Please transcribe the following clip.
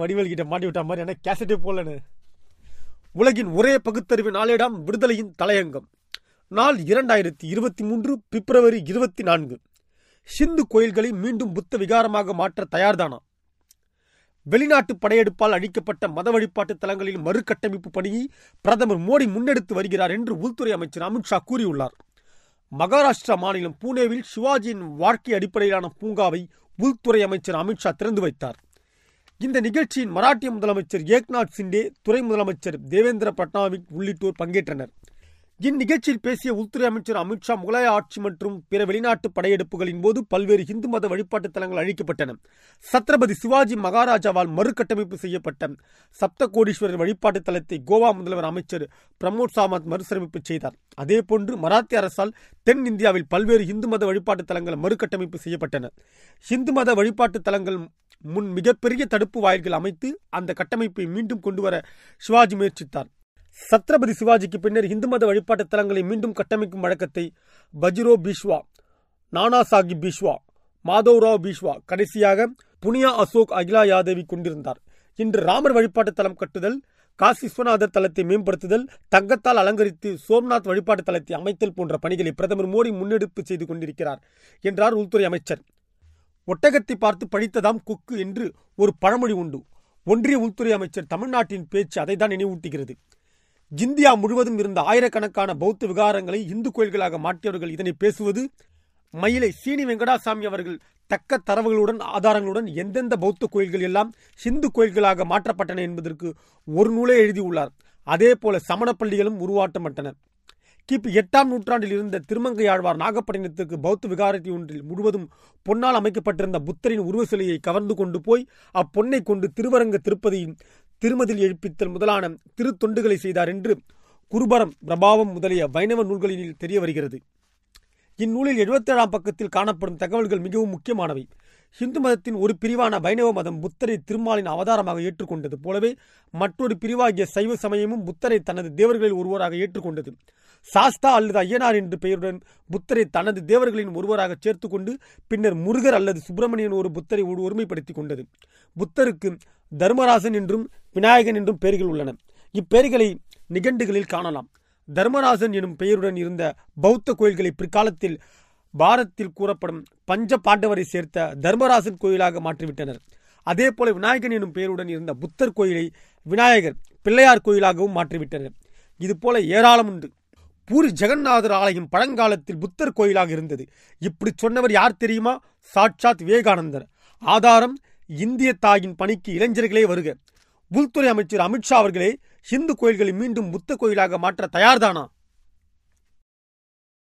வடிவேல் கிட்ட மாட்டி விட்ட மாதிரி என்ன கேசட்டே போலன்னு உலகின் ஒரே பகுத்தறிவு நாளேடாம் விடுதலையின் தலையங்கம். நாள் இரண்டாயிரத்தி இருபத்தி மூன்று பிப்ரவரி இருபத்தி நான்கு. சிந்து கோயில்களை மீண்டும் புத்த விகாரமாக மாற்ற தயார்தானா? வெளிநாட்டு படையெடுப்பால் அழிக்கப்பட்ட மத வழிபாட்டு தலங்களின் மறுகட்டமைப்பு பணியை பிரதமர் மோடி முன்னெடுத்து வருகிறார் என்று உள்துறை அமைச்சர் அமித்ஷா கூறியுள்ளார். மகாராஷ்டிரா மாநிலம் பூனேவில் சிவாஜியின் வாழ்க்கை அடிப்படையிலான பூங்காவை உள்துறை அமைச்சர் அமித்ஷா திறந்து வைத்தார். இந்த நிகழ்ச்சியின் மராட்டிய முதலமைச்சர் ஏக்நாத் சிண்டே துறை முதலமைச்சர் தேவேந்திர பட்னாவிக் உள்ளிட்டோர் பங்கேற்றனர். இந்நிகழ்ச்சியில் பேசிய உள்துறை அமைச்சர் அமித்ஷா முகலாய ஆட்சி மற்றும் பிற வெளிநாட்டு படையெடுப்புகளின் போது பல்வேறு இந்து மத வழிபாட்டு தலங்கள் அழிக்கப்பட்டன. சத்ரபதி சிவாஜி மகாராஜாவால் மறுகட்டமைப்பு செய்யப்பட்ட சப்தகோடீஸ்வரர் வழிபாட்டு தலத்தை கோவா முதல்வர் அமைச்சர் பிரமோத் சாமந்த் மறுசீரமைப்பு செய்தார். அதேபோன்று மராத்திய அரசால் தென் இந்தியாவில் பல்வேறு இந்து மத வழிபாட்டு தலங்கள் மறுகட்டமைப்பு செய்யப்பட்டன. இந்து மத வழிபாட்டு தலங்கள் முன் மிகப்பெரிய தடுப்பு வாயில்கள் அமைத்து அந்த கட்டமைப்பை மீண்டும் கொண்டுவர சிவாஜி முயற்சித்தார். சத்ரபதி சிவாஜிக்கு பின்னர் இந்து மத வழிபாட்டு தலங்களை மீண்டும் கட்டமைக்கும் வழக்கத்தை பஜ்ரோ பீஷ்வா நானா சாஹிப் பீஷ்வா மாதவ்ராவ் பீஷ்வா கடைசியாக புனியா அசோக் அகிலா யாதவி கொண்டிருந்தார். இன்று ராமர் வழிபாட்டு தலம் கட்டுதல் காசி விஸ்வநாதர் தலத்தை மேம்படுத்துதல் தங்கத்தால் அலங்கரித்து சோம்நாத் வழிபாட்டு தலத்தை அமைத்தல் போன்ற பணிகளை பிரதமர் மோடி முன்னெடுப்பு செய்து கொண்டிருக்கிறார் என்றார் உள்துறை அமைச்சர். ஒட்டகத்தை பார்த்து பழித்ததாம் கொக்கு என்று ஒரு பழமொழி உண்டு. ஒன்றிய உள்துறை அமைச்சர் தமிழ்நாட்டின் பேச்சு அதைதான் நினைவூட்டுகிறது. இந்தியா முழுவதும் இருந்த ஆயிரக்கணக்கான பௌத்த விகாரங்களை இந்து கோயில்களாக மாற்றியவர்கள் இதனை பேசுவது மயிலை சீனி வெங்கடாசாமி அவர்கள் தக்க தரவுகளுடன் ஆதாரங்களுடன் எந்தெந்த பௌத்த கோயில்கள் எல்லாம் சிந்து கோயில்களாக மாற்றப்பட்டன என்பதற்கு ஒரு நூலே எழுதியுள்ளார். அதே போல சமண பள்ளிகளும் உருவாட்டப்பட்டன. கிபி எட்டாம் நூற்றாண்டில் இருந்த திருமங்கையாழ்வார் நாகப்பட்டினத்துக்கு பௌத்த விகாரத்தி ஒன்றில் முழுவதும் பொன்னால் அமைக்கப்பட்டிருந்த புத்தரின் உருவ சிலையை கவர்ந்து கொண்டு போய் அப்பொன்னை கொண்டு திருவரங்க திருப்பதியின் திருமதில் எழுப்பித்தல் முதலான திருத்தொண்டுகளை செய்தார் என்று குருபரம் பிரபாவம் முதலிய வைணவ நூல்களில் தெரிய வருகிறது. இந்நூலில் எழுபத்தேழாம் பக்கத்தில் காணப்படும் தகவல்கள் மிகவும் முக்கியமானவை. இந்து மதத்தின் ஒரு பிரிவான வைணவ மதம் புத்தரை திருமாலின் அவதாரமாக ஏற்றுக்கொண்டது போலவே மற்றொரு பிரிவாகிய சைவ சமயமும் புத்தரை தனது தேவர்களில் ஒருவராக ஏற்றுக்கொண்டது. சாஸ்தா அல்லது ஐயனார் என்ற பெயருடன் புத்தரை தனது தேவர்களின் ஒருவராக சேர்த்துக்கொண்டு பின்னர் முருகர் அல்லது சுப்பிரமணியன் ஒரு புத்தரை ஒரு ஒருமைப்படுத்திக் கொண்டது. புத்தருக்கு தர்மராசன் என்றும் விநாயகன் என்றும் பெயர்கள் உள்ளன. இப்பெயர்களை நிகண்டுகளில் காணலாம். தர்மராசன் எனும் பெயருடன் இருந்த பௌத்த கோயில்களை பிற்காலத்தில் பாரத்தில் கூறப்படும் பஞ்ச பாண்டவரை சேர்த்த தர்மராசன் கோயிலாக மாற்றிவிட்டனர். அதே போல விநாயகன் எனும் பெயருடன் இருந்த புத்தர் கோயிலை விநாயகர் பிள்ளையார் கோயிலாகவும் மாற்றிவிட்டனர். இது போல ஏராளம் உண்டு. பூரி ஜெகநாதர் ஆலயம் பழங்காலத்தில் புத்தர் கோயிலாக இருந்தது. இப்படி சொன்னவர் யார் தெரியுமா? சாட்சாத் விவேகானந்தர். ஆதாரம் இந்திய தாயின் பணிக்கு இளைஞர்களே வருக. உள்துறை அமைச்சர் அமித்ஷா அவர்களே இந்து கோயில்களை மீண்டும் புத்த கோயிலாக மாற்ற தயார்தானா?